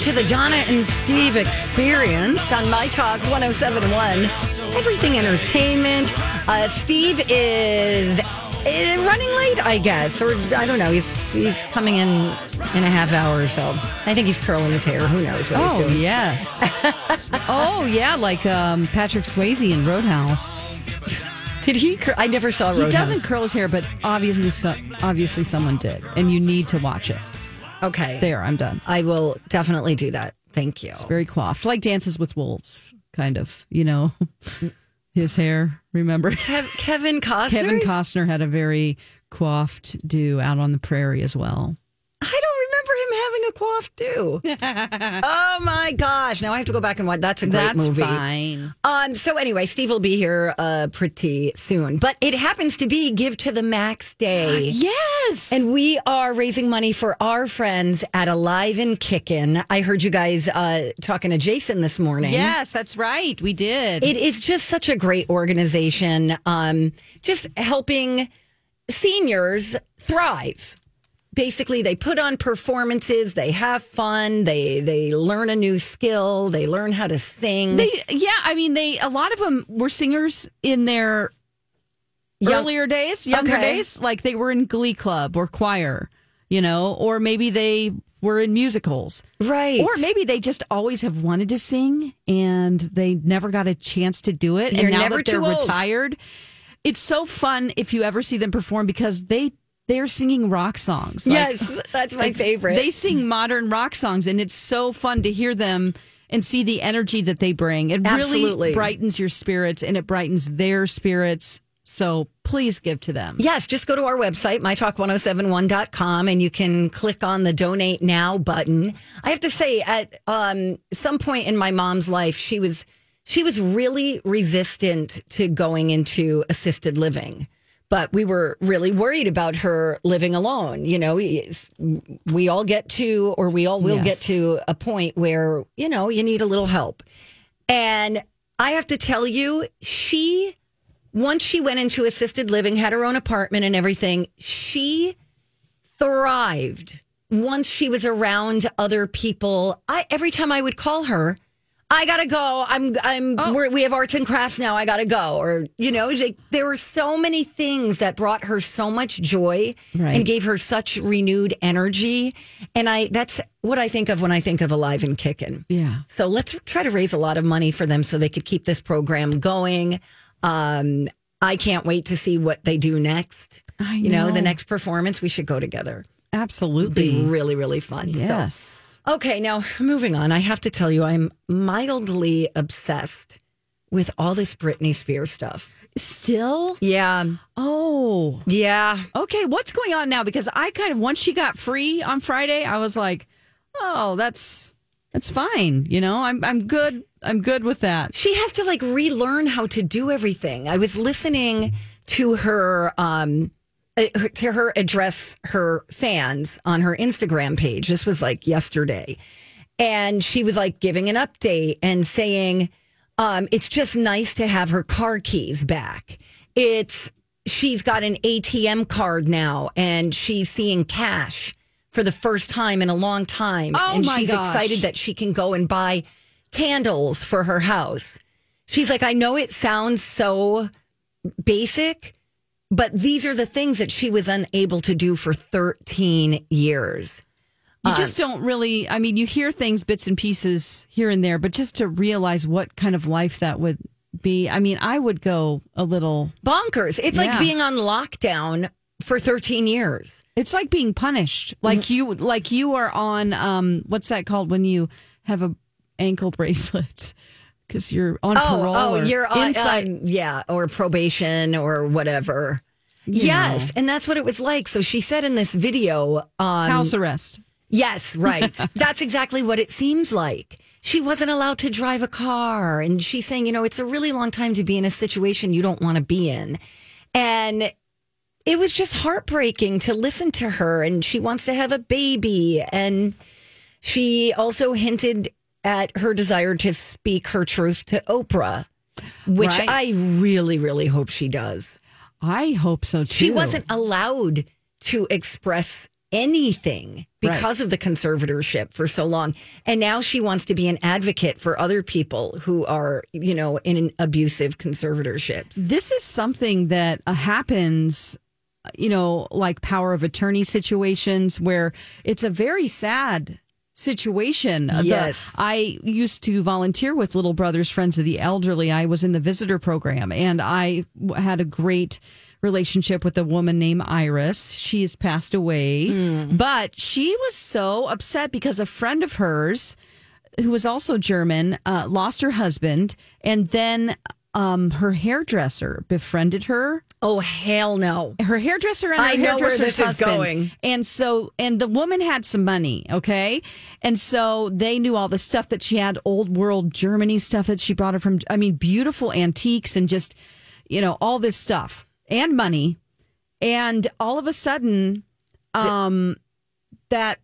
To the Donna and Steve experience on My Talk 1071. Everything Entertainment. Uh, Steve is uh, running late, I guess, or I don't know. He's he's coming in in a half hour or so. I think he's curling his hair. Who knows what he's Oh doing? yes. oh yeah, like um, Patrick Swayze in Roadhouse. Did he? Cur- I never saw. He Roadhouse. doesn't curl his hair, but obviously, so, obviously, someone did, and you need to watch it. Okay, There, I'm done. I will definitely do that. Thank you. It's Very coiffed, like Dances with Wolves, kind of. You know, his hair. Remember, Kev- Kevin Costner. Kevin Costner had a very coiffed do out on the prairie as well. I don't remember him having a coif too. oh my gosh! Now I have to go back and watch. That's a great That's movie. fine. Um. So anyway, Steve will be here uh pretty soon, but it happens to be Give to the Max Day. Yes, And we are raising money for our friends at Alive and Kickin'. I heard you guys uh, talking to Jason this morning. yes, that's right. We did. It is just such a great organization, um, just helping seniors thrive. Basically, they put on performances, they have fun, they they learn a new skill, they learn how to sing. They, yeah, I mean, they a lot of them were singers in their Young- earlier days, younger Okay. days, like they were in Glee Club or choir, you know, or maybe they were in musicals, right. or maybe they just always have wanted to sing and they never got a chance to do it, You're and now never that they're old. retired, it's so fun if you ever see them perform because they they're singing rock songs. Like- yes, that's my like, favorite. They sing modern rock songs, and it's so fun to hear them and see the energy that they bring. It Absolutely. really brightens your spirits, and it brightens their spirits. So please give to them. Yes, just go to our website, mytalk1071.com, and you can click on the donate now button. I have to say, at um, some point in my mom's life, she was she was really resistant to going into assisted living. But we were really worried about her living alone. You know, we, all get to, or we all will get to a point where, you know, you need a little help. And I have to tell you, she once she went into assisted living, had her own apartment and everything, she thrived. Once she was around other people, I every time I would call her, I gotta go. I'm I'm Oh. we're, we have arts and crafts now. I gotta go. Or you know, like, there were so many things that brought her so much joy Right. and gave her such renewed energy. And I that's what I think of when I think of alive and kicking. Yeah. So let's try to raise a lot of money for them so they could keep this program going. Um, I can't wait to see what they do next. You know, the next performance, we should go together. It'd be Absolutely. really, really fun. So- Yes. Okay, now moving on. I have to tell you, I'm mildly obsessed with all this Britney Spears stuff. Still? Yeah. Oh. Yeah. Okay, what's going on now? Because I kind of once she got free on Friday, I was like, "Oh, that's that's fine." You know, I'm I'm good. I'm good with that. she has to like relearn how to do everything. I was listening to her um to her address her fans on her Instagram page. This was like yesterday. And she was like giving an update and saying um it's just nice to have her car keys back. It's she's got an ATM card now and she's seeing cash for the first time in a long time Oh, and she's gosh. excited that she can go and buy candles for her house. She's like, I know it sounds so basic, but these are the things that she was unable to do for 13 years. You just don't really. I mean, you hear things, bits and pieces here and there, but just to realize what kind of life that would be. I mean, I would go a little. Bonkers. It's Yeah. like being on lockdown for 13 years. It's like being punished. Like you, like you are on. Um, what's that called when you have a ankle bracelet because you're on parole? Oh, oh, or you're on, inside. um, yeah, or probation or whatever. yes, and that's what it was like. So she said in this video, um, house arrest. Yes, right. That's exactly what it seems like. She wasn't allowed to drive a car. And she's saying, you know, it's a really long time to be in a situation you don't want to be in. And it was just heartbreaking to listen to her. And she wants to have a baby. And she also hinted at her desire to speak her truth to Oprah, which Right. I really, really hope she does. I hope so too. She wasn't allowed to express anything because of the conservatorship for so long. And now she wants to be an advocate for other people who are, you know, in abusive conservatorships. this is something that uh, happens you know like power of attorney situations where it's a very sad situation. Uh, the- Yes. i used to volunteer with little brothers friends of the elderly. I was in the visitor program and I had a great relationship with a woman named iris. She has passed away. But she was so upset because a friend of hers who was also German, uh, lost her husband, and then um, her hairdresser befriended her. Oh, hell no. Her hairdresser and her I know where this is husband. going. And so, and the woman had some money, okay, and so they knew all the stuff that she had, old world Germany stuff that she brought her from. I mean, beautiful antiques and just, you know, all this stuff and money, and all of a sudden, um, that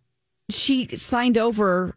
she signed over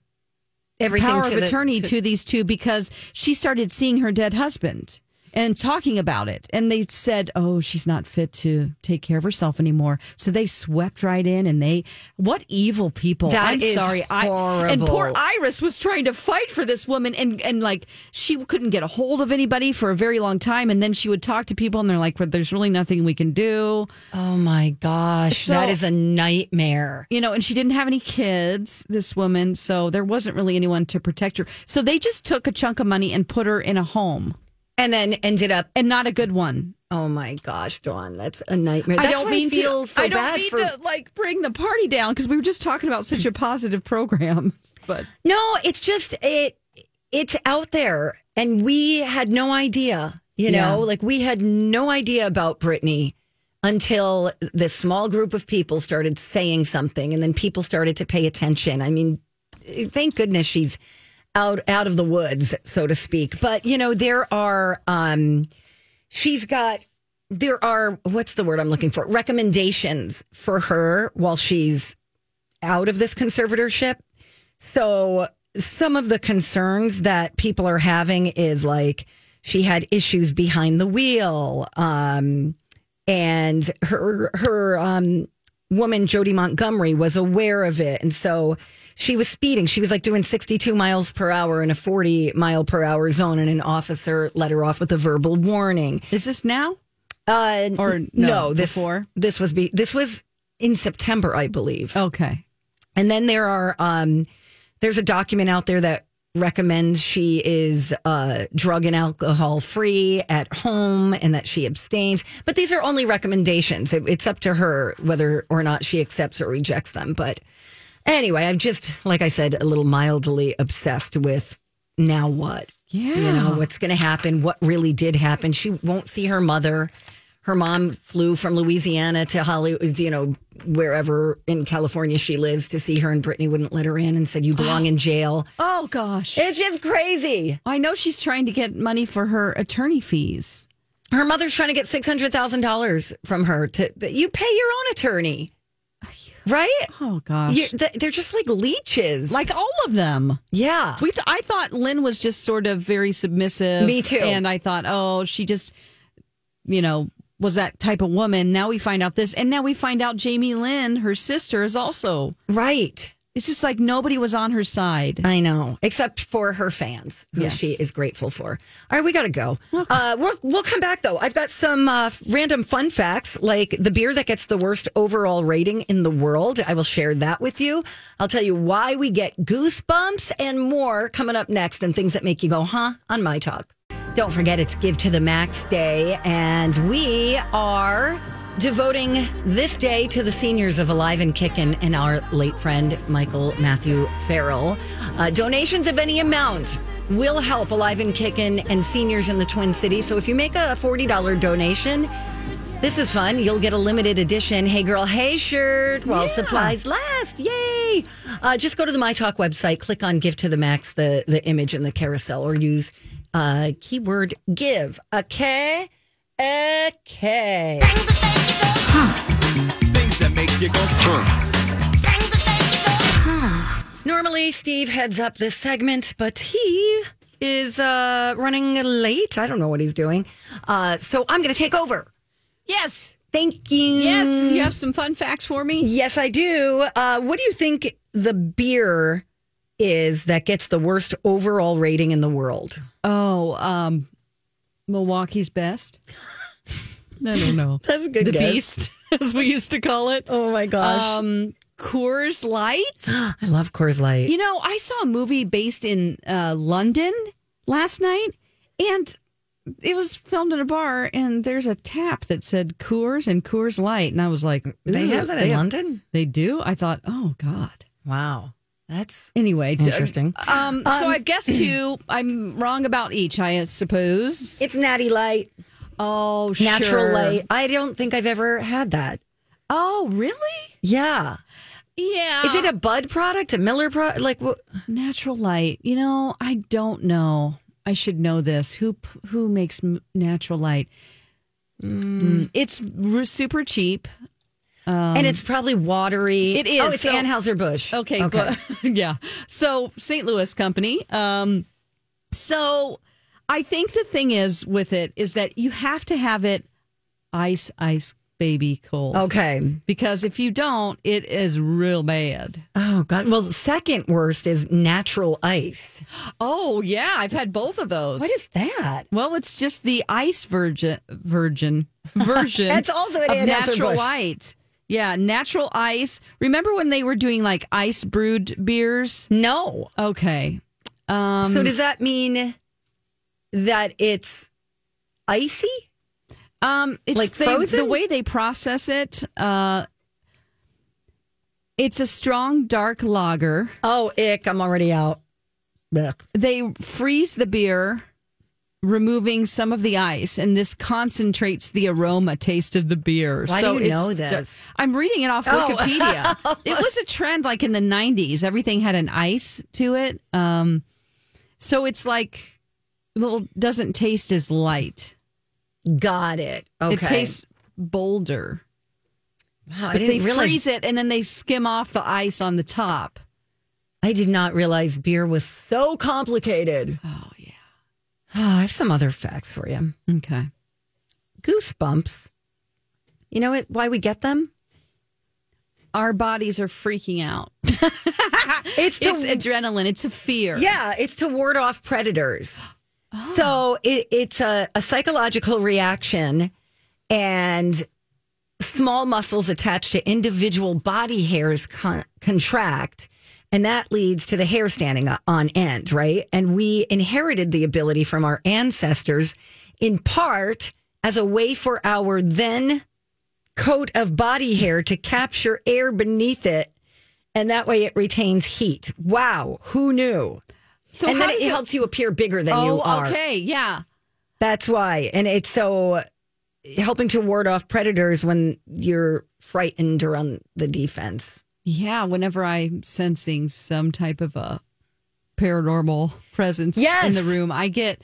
Everything power of the- attorney to- to, these two because she started seeing her dead husband and talking about it. And they said, oh, she's not fit to take care of herself anymore. So they swept right in and they, what evil people. That I'm is sorry. I, and poor Iris was trying to fight for this woman and, and like she couldn't get a hold of anybody for a very long time. And then she would talk to people and they're like, well, there's really nothing we can do. Oh my gosh. So- that is a nightmare. you know, and she didn't have any kids, this woman, so there wasn't really anyone to protect her. So they just took a chunk of money and put her in a home And then ended up, and not a good one. oh my gosh, Dawn, that's a nightmare. That's I don't mean I feel to, so I don't bad mean for. to like bring the party down because we were just talking about such a positive program. But No, it's just it it's out there and we had no idea, you know, Yeah. like we had no idea about Britney until this small group of people started saying something and then people started to pay attention. I mean, thank goodness she's out out of the woods, so to speak. But, you know, there are um she's got there are what's the word I'm looking for? recommendations for her while she's out of this conservatorship. So some of the concerns that people are having is like she had issues behind the wheel, um, and her her um, woman Jodi Montgomery was aware of it, and so she was speeding. She was like doing sixty two miles per hour in a forty mile per hour zone, and an officer let her off with a verbal warning. is this now? Uh, Or no, no, this before? this was be this was in September, I believe. Okay. And then there are um there's a document out there that recommends she is uh drug and alcohol free at home and that she abstains. But these are only recommendations. It, it's up to her whether or not she accepts or rejects them. But anyway, I'm just like I said a little mildly obsessed with now what? Yeah. You know, what's going to happen? What really did happen? She won't see her mother. Her mom flew from Louisiana to Hollywood, you know, wherever in California she lives to see her, and Britney wouldn't let her in and said, You belong in jail. Oh gosh. It's just crazy. I know she's trying to get money for her attorney fees. Her mother's trying to get $600,000 from her to, but you pay your own attorney, right? Oh gosh. You, th- they're just like leeches. like all of them. yeah. We th- I thought Lynne was just sort of very submissive. Me too. And I thought, oh, she just, you know, was that type of woman. Now we find out this, and now we find out Jamie Lynn, her sister, is also Right. It's just like nobody was on her side. I know, except for her fans, who Yes. she is grateful for. All right, we got to go. Uh, we'll, we'll come back, though. I've got some uh, random fun facts, like the beer that gets the worst overall rating in the world. I will share that with you. I'll tell you why we get goosebumps and more coming up next, and things that make you go, huh, on My Talk. Don't forget, it's Give to the Max Day, and we are devoting this day to the seniors of Alive and Kickin' and our late friend, Michael Matthew Farrell. Uh, donations of any amount will help Alive and Kickin' and seniors in the Twin Cities. So if you make a $40 donation, this is fun. You'll get a limited edition Hey Girl, Hey shirt while supplies last. Yay! Uh, just go to the My Talk website, click on Give to the Max, the, the image in the carousel, or use uh, keyword give. Okay? Okay. Things that make you go, Normally, Steve heads up this segment, but he is uh, running late. I don't know what he's doing. Uh, so I'm going to take over. Yes. Thank you. Yes. You have some fun facts for me? Yes, I do. Uh, what do you think the beer is that gets the worst overall rating in the world? Oh, um, Milwaukee's best. I don't know. That's a good the guess. Beast, as we used to call it. Oh my gosh. Um, Coors Light. I love Coors Light. You know, I saw a movie based in uh, London last night, and it was filmed in a bar, and there's a tap that said Coors and Coors Light, and I was like, they "Ooh, have that they in London? They do. I thought, oh God. Wow. That's Anyway, d- Interesting. Um, so I've guessed two. I'm wrong about each, I suppose. it's Natty Light, Oh, Natural sure. Light. I don't think I've ever had that. Oh, really? Yeah. Yeah. Is it a Bud product, a Miller product? Like, what? natural light? You know, I don't know. I should know this. Who who makes natural light? Mm, it's r- super cheap. And it's probably watery. It is, Oh, it's so- Anheuser Busch. Okay, Okay. good. yeah. So St. Louis company. Um, so I think the thing is with it is that you have to have it ice, ice, baby cold. Okay. Because if you don't, it is real bad. Oh God. Well, second worst is natural ice. Oh yeah, I've had both of those. What is that? Well, it's just the ice virgin virgin version. That's also an of Anheuser-Busch. natural light. Yeah, natural ice. Remember when they were doing like ice brewed beers? No. Okay. Um, so does that mean that it's icy? um, it's like they- frozen? the way they process it. Uh, it's a strong dark lager. Oh, ick! I'm already out. Blech. They freeze the beer, removing some of the ice, and this concentrates the aroma taste of the beer. Why so do you know this? I'm reading it off Oh. Wikipedia. it was a trend like in the 90s. Everything had an ice to it. Um, so it's like little doesn't taste as light. Got it. Okay. It tastes bolder. Wow, But they realize. freeze it and then they skim off the ice on the top. I did not realize beer was so complicated. Oh yeah. I have some other facts for you. Okay. Goosebumps. You know what? Why we get them? Our bodies are freaking out. It's to It's adrenaline. It's a fear. Yeah, it's to ward off predators. Oh. So it, it's a, a psychological reaction, and small muscles attached to individual body hairs con- contract, and that leads to the hair standing on end, right? And we inherited the ability from our ancestors in part as a way for our then coat of body hair to capture air beneath it. And that way it retains heat. Wow, who knew? So and then it, it- helps you appear bigger than Oh, you are. okay. Yeah. That's why. And it's so helping to ward off predators when you're frightened or on the defense. Yeah. Whenever I'm sensing some type of a paranormal presence Yes. in the room, I get,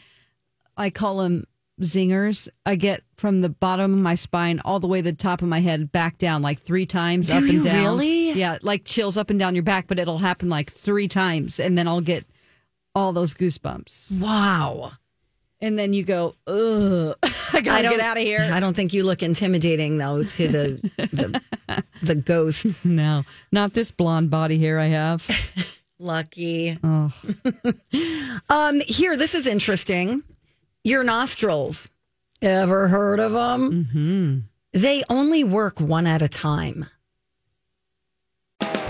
I call them zingers. I get from the bottom of my spine all the way to the top of my head back down like three times Do up and down. really? Yeah. Like chills up and down your back, but it'll happen like three times. And then I'll get all those goosebumps. Wow. And then you go, ugh, I gotta don't- get out of here. I don't think you look intimidating though to the the, the ghosts. No, not this blonde body hair I have. Lucky. Oh. um, here, this is interesting. Your nostrils. Ever heard of them? Mm-hmm. They only work one at a time.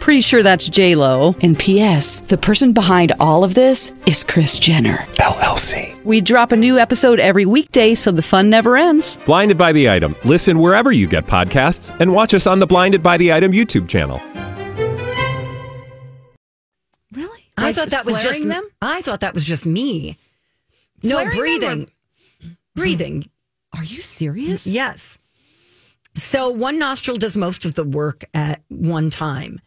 Pretty sure that's J Lo. And P.S. The person behind all of this is Kris Jenner. LLC. We drop a new episode every weekday, so the fun never ends. Blinded by the item. Listen wherever you get podcasts, and watch us on the Blinded by the Item YouTube channel. Really? I thought that was just them. I thought that was just me. no Flaring them breathing. Breathing. Are you serious? Yes. So one nostril does most of the work at one time.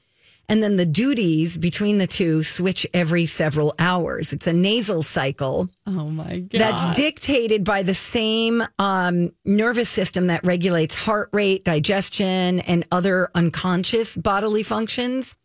And then the duties between the two switch every several hours. It's a nasal cycle Oh my god. that's dictated by the same um, nervous system that regulates heart rate, digestion, and other unconscious bodily functions.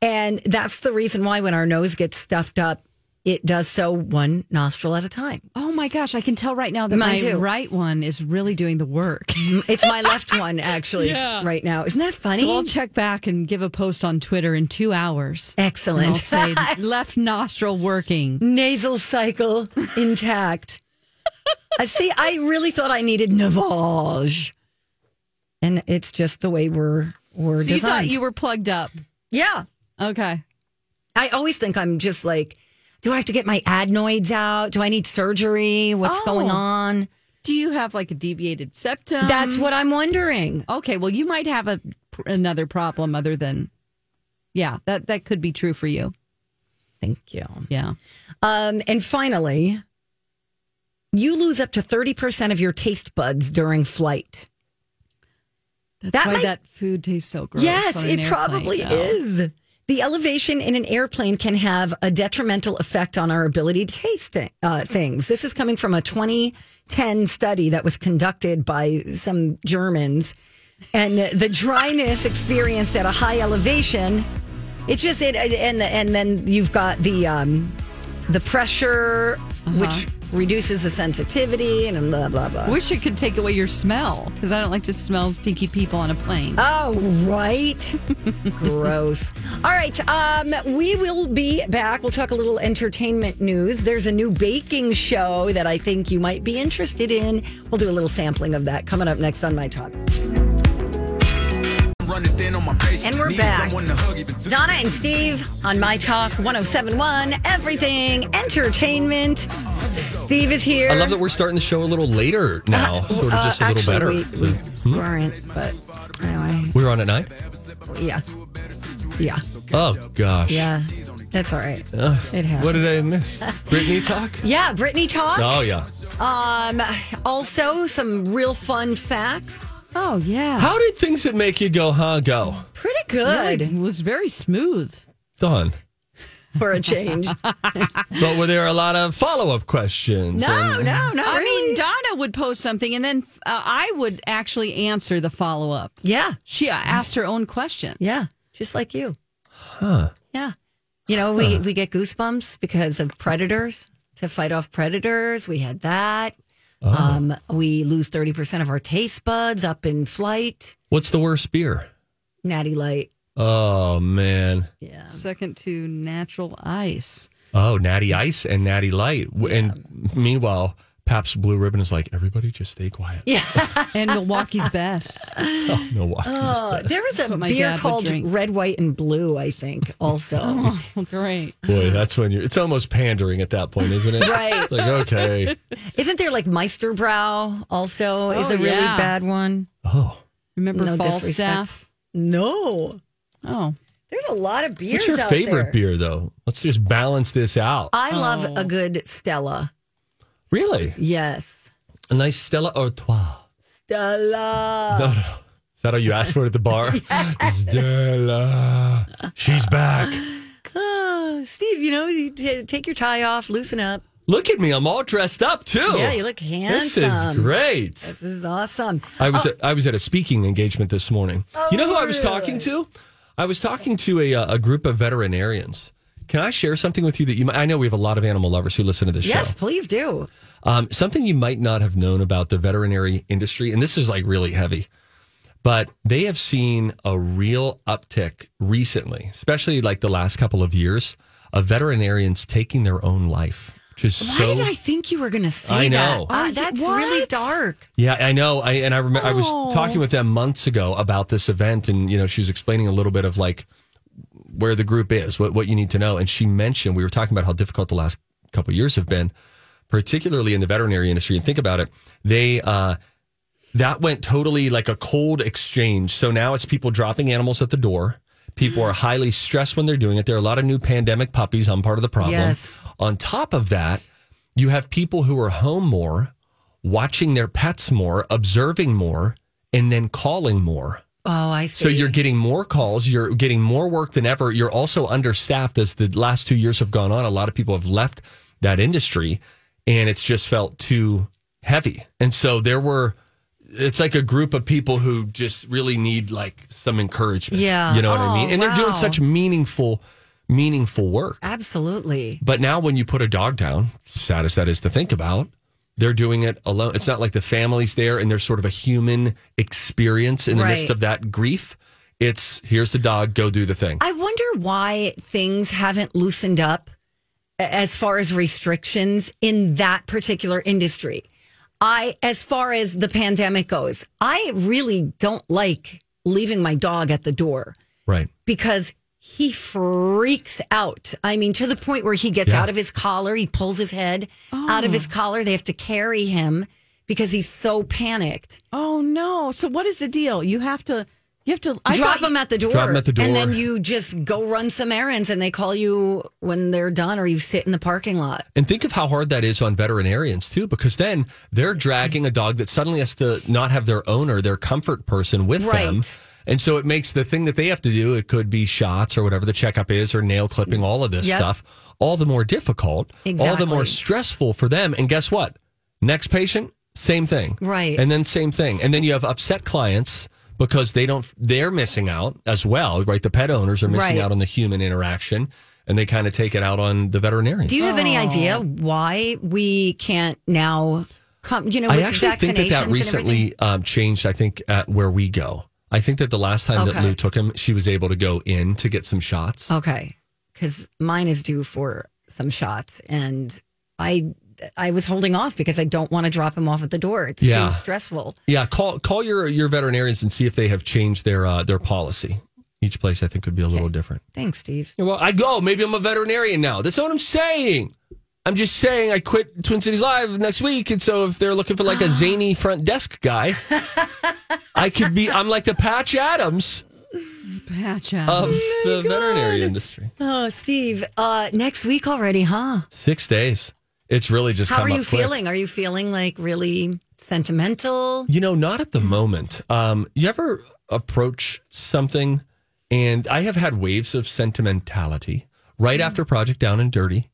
And that's the reason why when our nose gets stuffed up, it does so one nostril at a time. Oh my gosh, I can tell right now that Mine my too. right one is really doing the work. It's my left one, actually, Yeah. right now. Isn't that funny? So I'll check back and give a post on Twitter in two hours. And I'll Excellent. say left nostril working. Nasal cycle intact. I uh, see. I really thought I needed Navage, and it's just the way we're we're So you thought you were plugged up. yeah. Okay. I always think I'm just like, do I have to get my adenoids out? Do I need surgery? What's Oh. going on? Do you have like a deviated septum? That's what I'm wondering. Okay, well you might have a another problem other than Yeah, that that could be true for you. Thank you. Yeah. Um, and finally, you lose up to 30% of your taste buds during flight. That's That why might- that food tastes so gross. yes, it airplane, probably though. is. The elevation in an airplane can have a detrimental effect on our ability to taste uh, things. This is coming from a 2010 study that was conducted by some Germans. And the dryness experienced at a high elevation, it's just it, and and then you've got the um, the pressure, which reduces the sensitivity, and blah blah blah. Wish it could take away your smell because I don't like to smell stinky people on a plane. Oh, right. Gross. All right. Um, we will be back. We'll talk a little entertainment news. There's a new baking show that I think you might be interested in. We'll do a little sampling of that coming up next on My Talk. And we're back. Donna and Steve on My Talk 1071, Everything Entertainment. Steve is here. I love that we're starting the show a little later now, sort of Uh, just a little actually, better. We, So- we weren't, but anyway, We're on at nine. yeah. Yeah. Oh gosh. Yeah. That's all right. Ugh, It happens. what did I miss? Britney talk. Yeah, Britney talk. Oh yeah. Um, also some real fun facts. Oh yeah. How did things that make you go, huh, go? Pretty good It was very smooth. Done. for a change. But were there a lot of follow up questions? no, and- no, no. I mean, Donna would post something, and then uh, I would actually answer the follow up. yeah, She uh, asked her own question. yeah, just like you. Huh. Yeah. You know, we we get goosebumps because of predators to fight off predators. We had that. Um, we lose thirty percent of our taste buds up in flight. What's the worst beer? Natty light. Oh man. Yeah. Second to natural ice. Oh, Natty Ice and Natty Light. W And meanwhile, Pabst Blue Ribbon is like, everybody just stay quiet. Yeah. And Milwaukee's best. Oh, Milwaukee's Uh, best. there was a beer called. Red, White, and Blue, I think, also. Oh, great. Boy, that's when you're, it's almost pandering at that point, isn't it? Right. It's like, okay. Isn't there like Meister Brau also is Oh, a really yeah. bad one? Oh. Remember No Falstaff? No. Oh, There's a lot of beers What's your out favorite there. beer, though? Let's just balance this out. I love Oh. a good Stella. Really? Yes. A nice Stella Artois. Stella. No, no. Is that how you asked for it at the bar? Stella. She's back. Ah, Steve, you know, you t- take your tie off, loosen up. Look at me. I'm all dressed up, too. Yeah, you look handsome. This is great. This is awesome. I was at, I was at a speaking engagement this morning. you know who I was talking to? I was talking to a uh, a group of veterinarians. Can I share something with you that you? might- I know we have a lot of animal lovers who listen to this Yes, show. Yes, please do. Um, something you might not have known about the veterinary industry, and this is like really heavy, but they have seen a real uptick recently, especially like the last couple of years, of veterinarians taking their own life. Just is Why so did I think you were going to say I that? know. Ah, that's really dark. Yeah, I know. I and I remember I was talking with them months ago about this event, and you know, she was explaining a little bit of like where the group is, what what you need to know, and she mentioned we were talking about how difficult the last couple of years have been, particularly in the veterinary industry. And think about it, they uh, that went totally like a cold exchange. So now it's people dropping animals at the door. People are highly stressed when they're doing it. There are a lot of new pandemic puppies. I'm part of the problem. Yes. On top of that, you have people who are home more, watching their pets more, observing more, and then calling more. Oh, I see. So you're getting more calls, you're getting more work than ever. You're also understaffed as the last two years have gone on. A lot of people have left that industry and it's just felt too heavy. And so there were it's like a group of people who just really need like some encouragement. Yeah. You know what I Oh, mean? And they're doing such meaningful, meaningful work. Absolutely. But now when you put a dog down, sad as that is to think about, they're doing it alone. It's not like the family's there and there's sort of a human experience in the midst of that grief. It's here's the dog, go do the thing. I wonder why things haven't loosened up as far as restrictions in that particular industry. I, as far as the pandemic goes, I really don't like leaving my dog at the door right. because he freaks out. I mean, to the point where he gets Yeah. out of his collar, he pulls his head out of oh. his collar. They have to carry him because he's so panicked. oh no! So what is the deal? You have to, you have to I drop thought- him at the door. Drop 'em at the door. And then you just go run some errands and they call you when they're done or you sit in the parking lot. And think of how hard that is on veterinarians too, because then they're dragging mm-hmm. a dog that suddenly has to not have their owner, their comfort person with them. Right. And so it makes the thing that they have to do, it could be shots or whatever the checkup is or nail clipping, all of this Yep. stuff, all the more difficult, all the more stressful for them. And guess what? Next patient, same thing. Right. And then same thing. And then you have upset clients because they don't, they're missing out as well, right? The pet owners are missing Right. out on the human interaction and they kind of take it out on the veterinarians. Do you have any idea why we can't now come, you know, with I actually vaccinations think that that recently um, changed. I think at where we go. I think that the last time that Lou took him, she was able to go in to get some shots. Okay. Because mine is due for some shots and I. I was holding off because I don't want to drop him off at the door. It's Yeah. too stressful. Yeah, call call your your veterinarians and see if they have changed their uh, their policy. Each place I think could be a little different. Thanks, Steve. Well, I go. Maybe I'm a veterinarian now. That's what I'm saying. I'm just saying I quit Twin Cities Live next week, and so if they're looking for like a zany front desk guy, I could be. I'm like the Patch Adams Patch out. of the veterinary industry. Oh, Steve, uh, next week already, huh? Six days. It's really just How are you quick. feeling? Are you feeling like really sentimental? You know, not at the moment. Um, you ever approach something, and I have had waves of sentimentality. Right after Project Down and Dirty,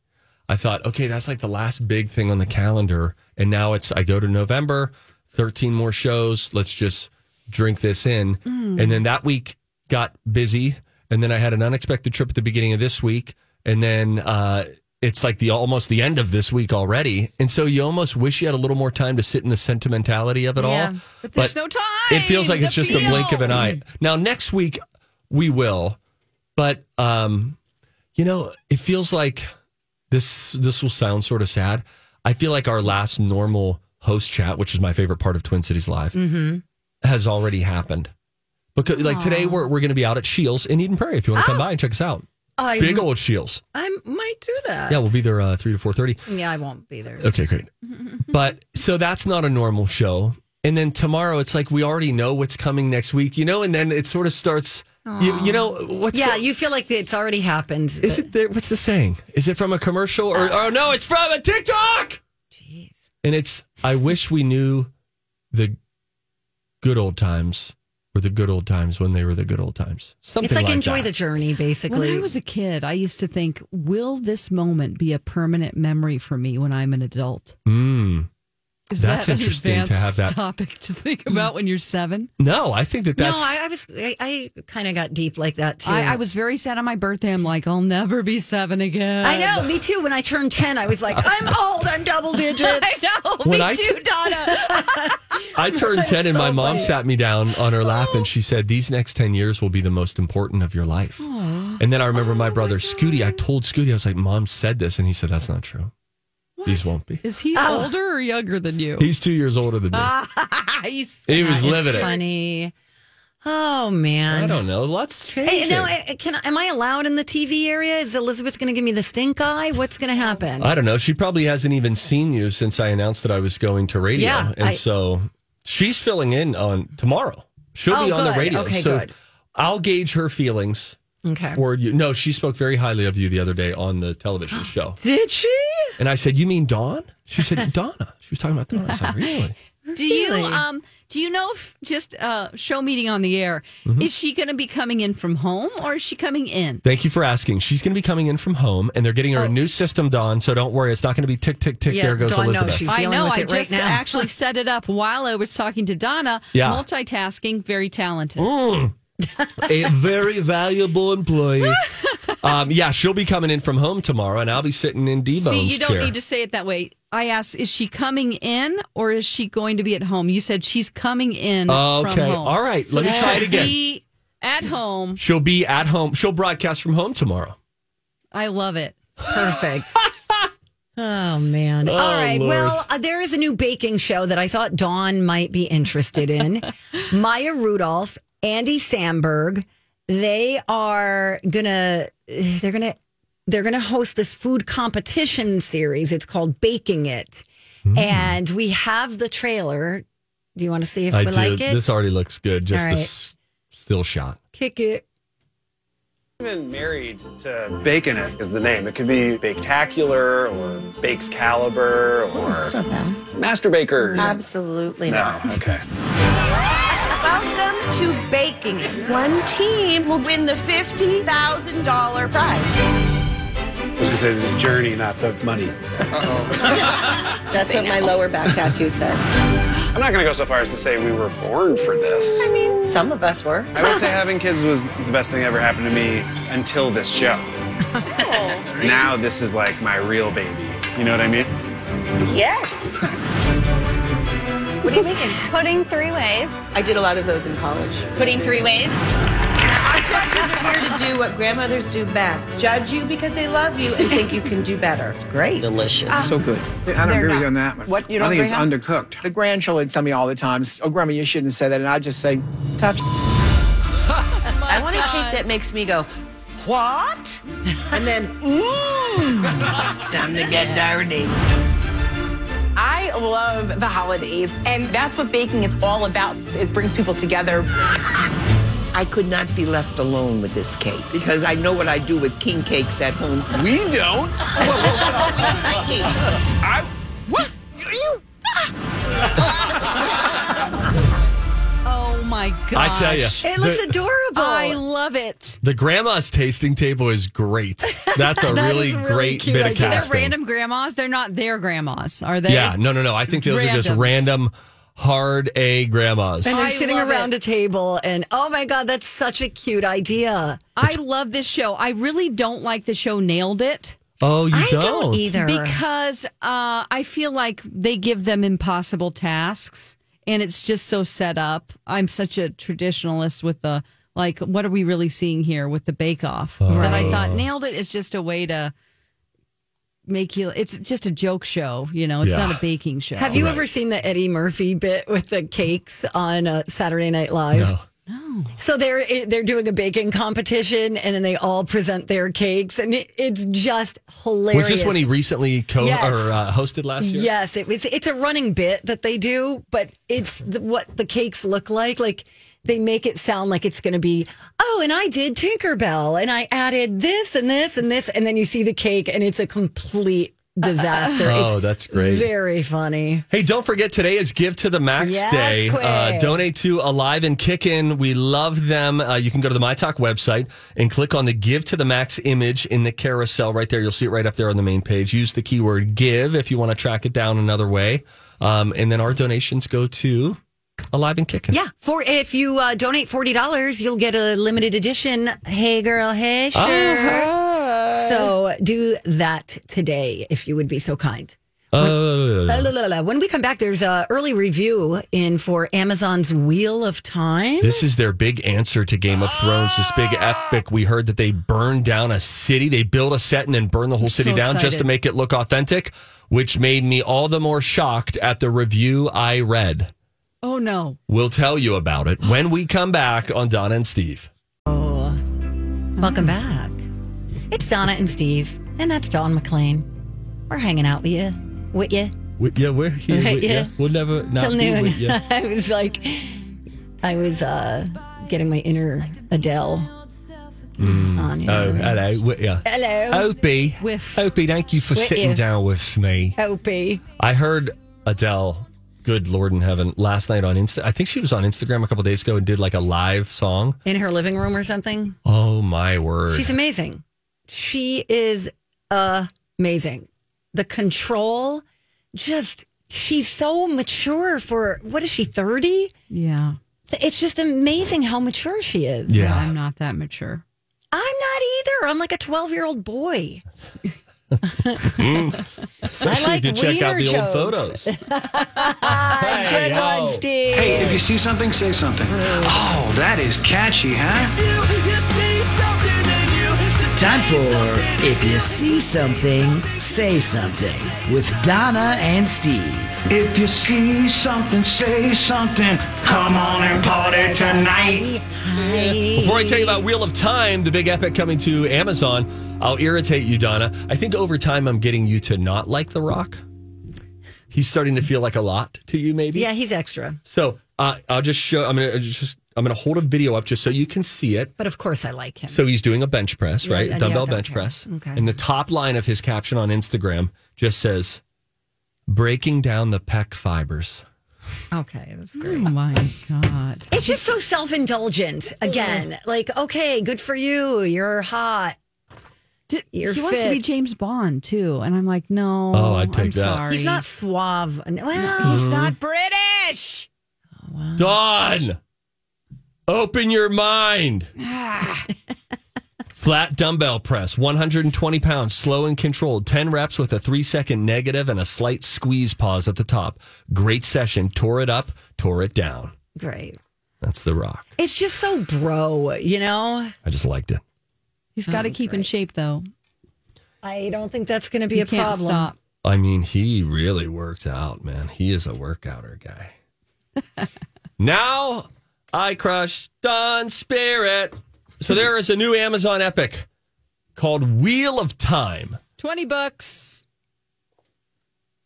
I thought, okay, that's like the last big thing on the calendar, and now it's I go to November, thirteen more shows. Let's just drink this in, and then that week got busy, and then I had an unexpected trip at the beginning of this week, and then. Uh, it's like the almost the end of this week already, and so you almost wish you had a little more time to sit in the sentimentality of it Yeah, all. but there's no time It feels like it's just a blink of an eye. Now next week we will, but um, you know, it feels like this. This will sound sort of sad. I feel like our last normal host chat, which is my favorite part of Twin Cities Live, Mm-hmm. has already happened. Because like today we're we're going to be out at Scheels in Eden Prairie. If you want to come by and check us out, I, big old Scheels. I might do that. Yeah, we'll be there uh, three to four thirty. Yeah, I won't be there. Okay, great. but so that's not a normal show. And then tomorrow, it's like we already know what's coming next week, you know. And then it sort of starts. You, you know what's Yeah, the- you feel like it's already happened. is it there? What's the saying? Is it from a commercial or? Oh no, it's from a TikTok. Jeez. And it's. I wish we knew the good old times were the good old times when they were the good old times. Something It's like, enjoy that. the journey, basically. When I was a kid, I used to think, will this moment be a permanent memory for me when I'm an adult? Mm. Is That's that an interesting to have that- topic to think about when you're seven? No, I think that no, that's. I, I was. I, I kind of got deep like that too. I, I was very sad on my birthday. I'm like, I'll never be seven again. I know, me too. When I turned ten, I was like, I'm old. I'm double digits. I know. When me I too, t- Donna. I turned 10 and my mom funny. sat me down on her lap and she oh. said, These next 10 years will be the most important of your life. And then I remember my oh brother, Scooty, I told Scooty, I was like, Mom said this. And he said, That's not true. These won't be. Is he Oh. older or younger than you? He's two years older than me. He's- he was It's living it. funny. Oh man. I don't know. Let's change Hey, now. I- can I- am I allowed in the TV area? Is Elizabeth going to give me the stink eye? What's going to happen? I don't know. She probably hasn't even seen you since I announced that I was going to radio. Yeah, and I- so she's filling in on tomorrow. She'll be Oh, on the radio. Okay, so good. I'll gauge her feelings okay. for you. No, she spoke very highly of you the other day on the television show. Did she? And I said, "You mean Dawn?" She said, "Donna." She was talking about Donna. I said, "Really?" Do you Really? um do you know if just uh show meeting on the air Mm-hmm. is she going to be coming in from home or is she coming in? Thank you for asking. She's going to be coming in from home, and they're getting her a new system, Dawn. So don't worry, it's not going to be tick tick tick. Oh. Yeah, there goes Dawn knows Elizabeth. she's- I know. with I it right just now. actually set it up while I was talking to Donna. Yeah. Multitasking, very talented. A very valuable employee. um, yeah, she'll be coming in from home tomorrow, and I'll be sitting in D See, you don't chair. need to say it that way. I asked, is she coming in or is she going to be at home? You said she's coming in from home. All right. Let me try it again. Be at home. She'll be at home. She'll broadcast from home tomorrow. I love it. Perfect. Oh man! All right. Lord. Well, uh, there is a new baking show that I thought Dawn might be interested in. Maya Rudolph, Andy Samberg. They are gonna. They're gonna. They're gonna host this food competition series. It's called Baking It, Hmm. and we have the trailer. Do you want to see if I we do. like it? This already looks good. Just All the right. s- still shot. Kick it. been married to Bacon It is the name. It could be Baketacular or Bakes Caliber or It's not bad. Master Bakers. Absolutely No, not. okay. Welcome to Baking It. One team will win the $50,000 prize. I was gonna say the journey, not the money. That's what my lower back tattoo says. I'm not gonna go so far as to say we were born for this. I mean, some of us were. I would say having kids was the best thing that ever happened to me until this show. Oh. Now this is like my real baby. You know what I mean? Yes. What are you making? Pudding three ways. I did a lot of those in college. Pudding three ways. Our judges are here to do what grandmothers do best judge you because they love you and think you can do better. It's great. Delicious. Ah. So good. I don't agree with you on that one. What, you don't think it's agree, undercooked. The grandchildren tell me all the time, "Oh, Grandma, you shouldn't say that," and I just say, "Tough." I want a cake that makes me go, what? And then, mmm. Time to get dirty. I love the holidays, and that's what baking is all about. It brings people together. I could not be left alone with this cake because I know what I do with king cakes at home. We don't. I, what? You? Ah! Oh my gosh. I tell you. It looks The- adorable. I love it. The grandma's tasting table is great. That's a That really, really great cute bit of idea. So they're random grandmas. They're not their grandmas, are they? Yeah, no, no, no. I think those are just random hard A grandmas. and they're I sitting around it. a table, and oh my god, that's such a cute idea. I love this show. I really don't like the show Nailed It. Oh, you I don't? don't either. because uh, I feel like they give them impossible tasks, and it's just so set up. I'm such a traditionalist with the like, what are we really seeing here with the Bake Off? That I thought nailed it is just a way to make you. It's just a joke show. You know, it's Yeah. not a baking show. Have you ever seen the Eddie Murphy bit with the cakes on uh, Saturday Night Live? No. So they're they're doing a baking competition, and then they all present their cakes, and it, it's just hilarious. Was this when he recently co Yes. or uh, hosted last year? Yes, it was. It's a running bit that they do, but it's the, what the cakes look like. Like they make it sound like it's going to be. Oh, and I did Tinkerbell, and I added this and this and this, and then you see the cake, and it's a complete disaster. Oh, it's that's great. Very funny. Hey, don't forget today is Give to the Max Yes, Day. Uh, donate to Alive and Kickin'. We love them. Uh, you can go to the My Talk website and click on the Give to the Max image in the carousel right there. You'll see it right up there on the main page. Use the keyword give if you want to track it down another way. Um, and then our donations go to Alive and kicking. Yeah, for if you uh, donate forty dollars, you'll get a limited edition. Hey, girl, hey, sure. So do that today if you would be so kind. Uh, La, la, la, la. When we come back, there's a early review in for Amazon's Wheel of Time. This is their big answer to Game of Thrones. This big epic. We heard that they burned down a city. They built a set and then burned the whole city so down just to make it look authentic, which made me all the more shocked at the review I read. Oh no! We'll tell you about it when we come back on Donna and Steve. Oh, welcome back. It's Donna and Steve, and that's Dawn McLean. We're hanging out with you, with you yeah, we're here. With yeah. ya. We'll never not till noon. with ya. I was like, I was uh, getting my inner Adele on. you know Oh, what I mean? hello. With. Hello. Opie. With- Opie, thank you for With sitting you. down with me. Opie. I heard Adele, good Lord in heaven, last night on Insta. I think she was on Instagram a couple days ago and did like a live song. in her living room or something. Oh my word. She's amazing. She is amazing. The control, just she's so mature for what is she, 30? Yeah, It's just amazing how mature she is. Yeah. I'm not that mature. I'm not either. I'm like a 12 year old boy. Hmm. Especially like if you check out wiener the old jokes. photos. Good one, Steve. Hey, if you see something, say something. Oh, that is catchy, huh? Time for If You See Something, Say Something with Donna and Steve. If you see something, say something. Come on and party tonight. Before I tell you about Wheel of Time, the big epic coming to Amazon, I'll irritate you, Donna. I think over time I'm getting you to not like The Rock. He's starting to feel like a lot to you, maybe. Yeah, he's extra. So uh, I'll just show. I'm gonna just. I'm gonna hold a video up just so you can see it. But of course, I like him. So he's doing a bench press, right? yeah, Dumbbell yeah, bench okay. press. Okay. And the top line of his caption on Instagram just says, "Breaking down the pec fibers." Okay, that's Oh great. my god! It's just so self indulgent. Again, like, okay, good for you. You're hot. You're he wants to be. James Bond too, and I'm like, no. Oh, I'd take I'm that. Sorry. He's not suave. Well, Mm-hmm. he's not British. Dawn, open your mind. Ah. Flat dumbbell press, 120 pounds, slow and controlled, 10 reps with a three second negative and a slight squeeze pause at the top. Great session. Tore it up, tore it down. Great. That's the rock. It's just so bro, you know? I just liked it. He's got to oh, keep in shape though. I don't think that's going to be He a can't problem. stop. I mean, he really works out, man. He is a workouter guy. now I crush Don Spirit. So there is a new Amazon epic called Wheel of Time. Twenty bucks.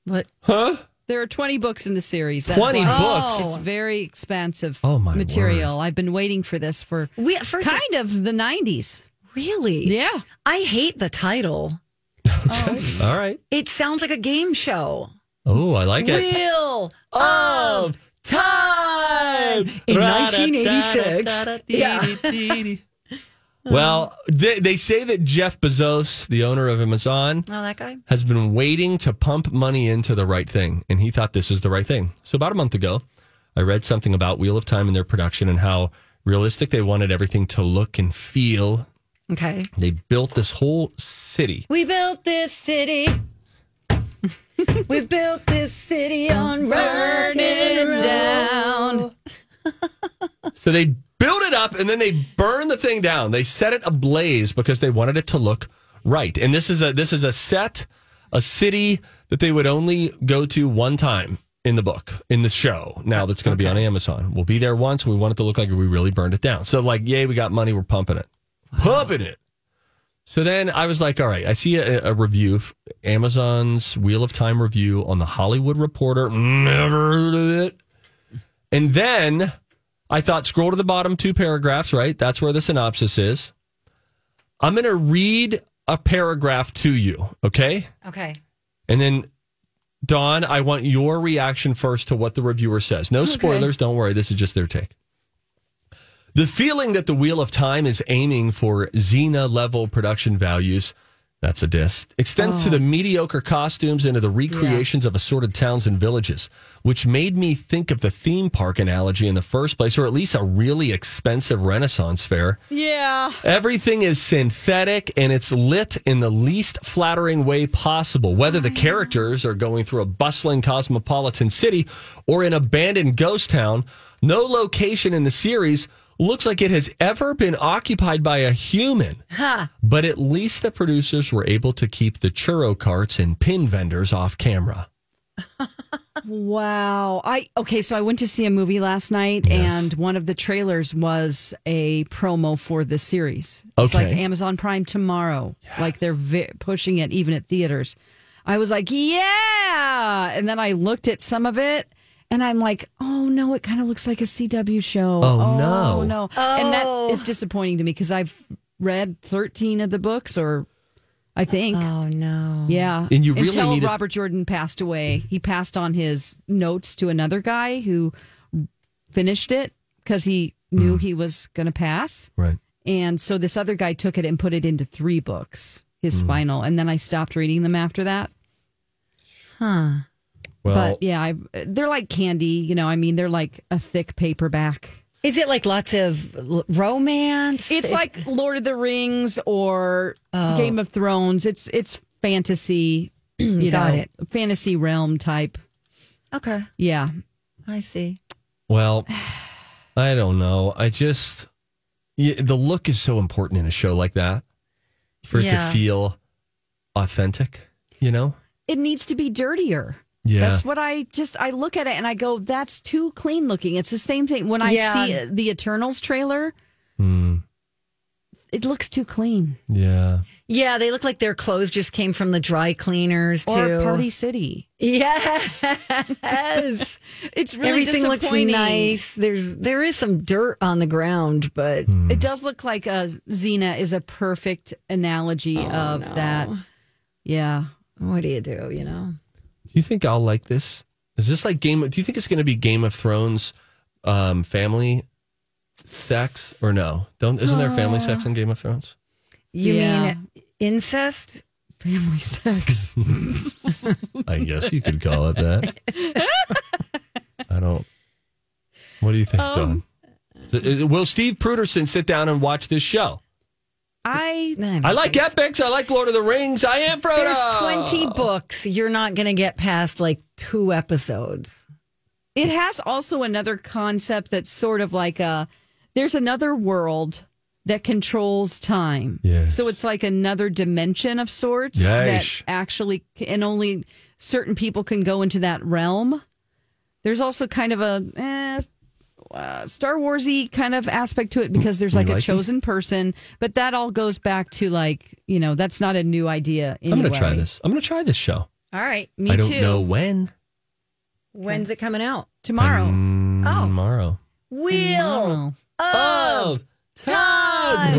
What? Huh? There are 20 books in the series. That's 20 why. books? It's very expensive Oh, my material. I've been waiting for this for We, first, kind of the 90s. really? Yeah. I hate the title. Okay. All right. It sounds like a game show. Oh, I like it. Wheel of Time in 1986. Yeah. Well, they, they say that Jeff Bezos, the owner of Amazon, Oh, that guy? has been waiting to pump money into the right thing, and he thought this is the right thing. So about a month ago, I read something about Wheel of Time and their production and how realistic they wanted everything to look and feel. Okay. They built this whole city. We built this city. we built this city on burning down. So they built it up and then they burned the thing down. They set it ablaze because they wanted it to look right. And this is a this is a set a city that they would only go to one time in the book, in the show. Now that's going to be on Amazon. We'll be there once. We want it to look like we really burned it down. So like, yay, we got money. We're pumping it, pumping it. So then I was like, all right, I see a, a review, Amazon's Wheel of Time review on the Hollywood Reporter. Never heard of it. And then I thought, scroll to the bottom two paragraphs, right? That's where the synopsis is. I'm going to read a paragraph to you, okay? Okay. And then, Dawn, I want your reaction first to what the reviewer says. No spoilers, don't worry. This is just their take. The feeling that the Wheel of Time is aiming for Xena level production values, that's a diss, extends to the oh. mediocre costumes and to the recreations of assorted towns and villages, which made me think of the theme park analogy in the first place, or at least a really expensive Renaissance fair. Yeah. Everything is synthetic and it's lit in the least flattering way possible. Whether the characters are going through a bustling cosmopolitan city or an abandoned ghost town, no location in the series looks like it has ever been occupied by a human. Ha. But at least the producers were able to keep the churro carts and pin vendors off camera. Wow. I okay, so I went to see a movie last night and one of the trailers was a promo for the series. It's like Okay. Amazon Prime tomorrow. Like they're vi- pushing it even at theaters. I was like, "Yeah." And then I looked at some of it and I'm like, "Oh no, it kind of looks like a CW show." Oh, no. no. And that Oh. disappointing to me because I've read 13 of the books or I think. Oh no. Yeah. And you really Until need to- Robert Jordan passed away. He passed on his notes to another guy who finished it because he knew he was going to pass. Right. And so this other guy took it and put it into three books, his Mm. final. And then I stopped reading them after that. Huh. Well, but yeah, I, they're like candy. You know, I mean, they're like a thick paperback. Is it like lots of l- romance? It's like Lord of the Rings or Oh. Game of Thrones. It's it's fantasy. You Got know, it. fantasy realm type. okay. Yeah. I see. Well, I don't know. I just yeah, the look is so important in a show like that for it Yeah. to feel authentic. You know? it needs to be dirtier. Yeah. That's what I just I look at it and I go, that's too clean looking. It's the same thing when I Yeah. see the Eternals trailer. Hmm. It looks too clean. yeah. Yeah, they look like their clothes just came from the dry cleaners too. Or Party City. Yes. It's really Everything looks nice. There's there is some dirt on the ground, but It does look like uh, Xena is a perfect analogy Oh, of that. Yeah. what do you do, you know? Do you think I'll like this? Is this like Game? Of, do you think it's going to be Game of Thrones um, family sex or no? Dawn't isn't there family sex in Game of Thrones? You Yeah. mean incest? Family sex. I guess you could call it that. I don't. What do you think, Don? So, uh, will Steve Pruderson sit down and watch this show? I I like epics. I like Lord of the Rings. I am Frodo. There's 20 books. You're not going to get past like two episodes. It has also another concept that's sort of like a there's another world that controls time. Yes. So it's like another dimension of sorts Yeesh. that actually and only certain people can go into that realm. There's also kind of a eh, uh, Star Warsy kind of aspect to it because there's like, like a it? chosen person, but that all goes back to like you know that's not a new idea. Anyway. I'm going to try this. I'm going to try this show. All right. Me too. I don't too. know when. When's it coming out? Tomorrow. Oh. Tomorrow. Wheel Oh, of Time.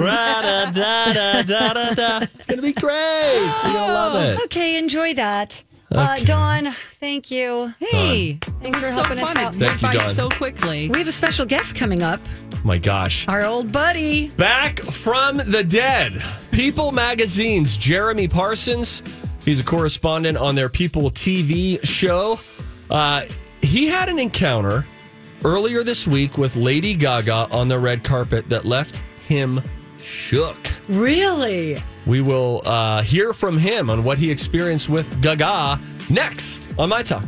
Da-da-da-da-da-da. It's going to be great. You're going to love it. Okay, enjoy that. Uh, Dawn, thank you. Hey, Thanks for so helping us fun. out. It Thank you, by Dawn. so quickly. We have a special guest coming up. My gosh. Our old buddy. Back from the dead. People Magazine's Jeremy Parsons. He's a correspondent on their People TV show. Uh, he had an encounter earlier this week with Lady Gaga on the red carpet that left him shook. Really? We will uh, hear from him on what he experienced with Gaga next on My Talk.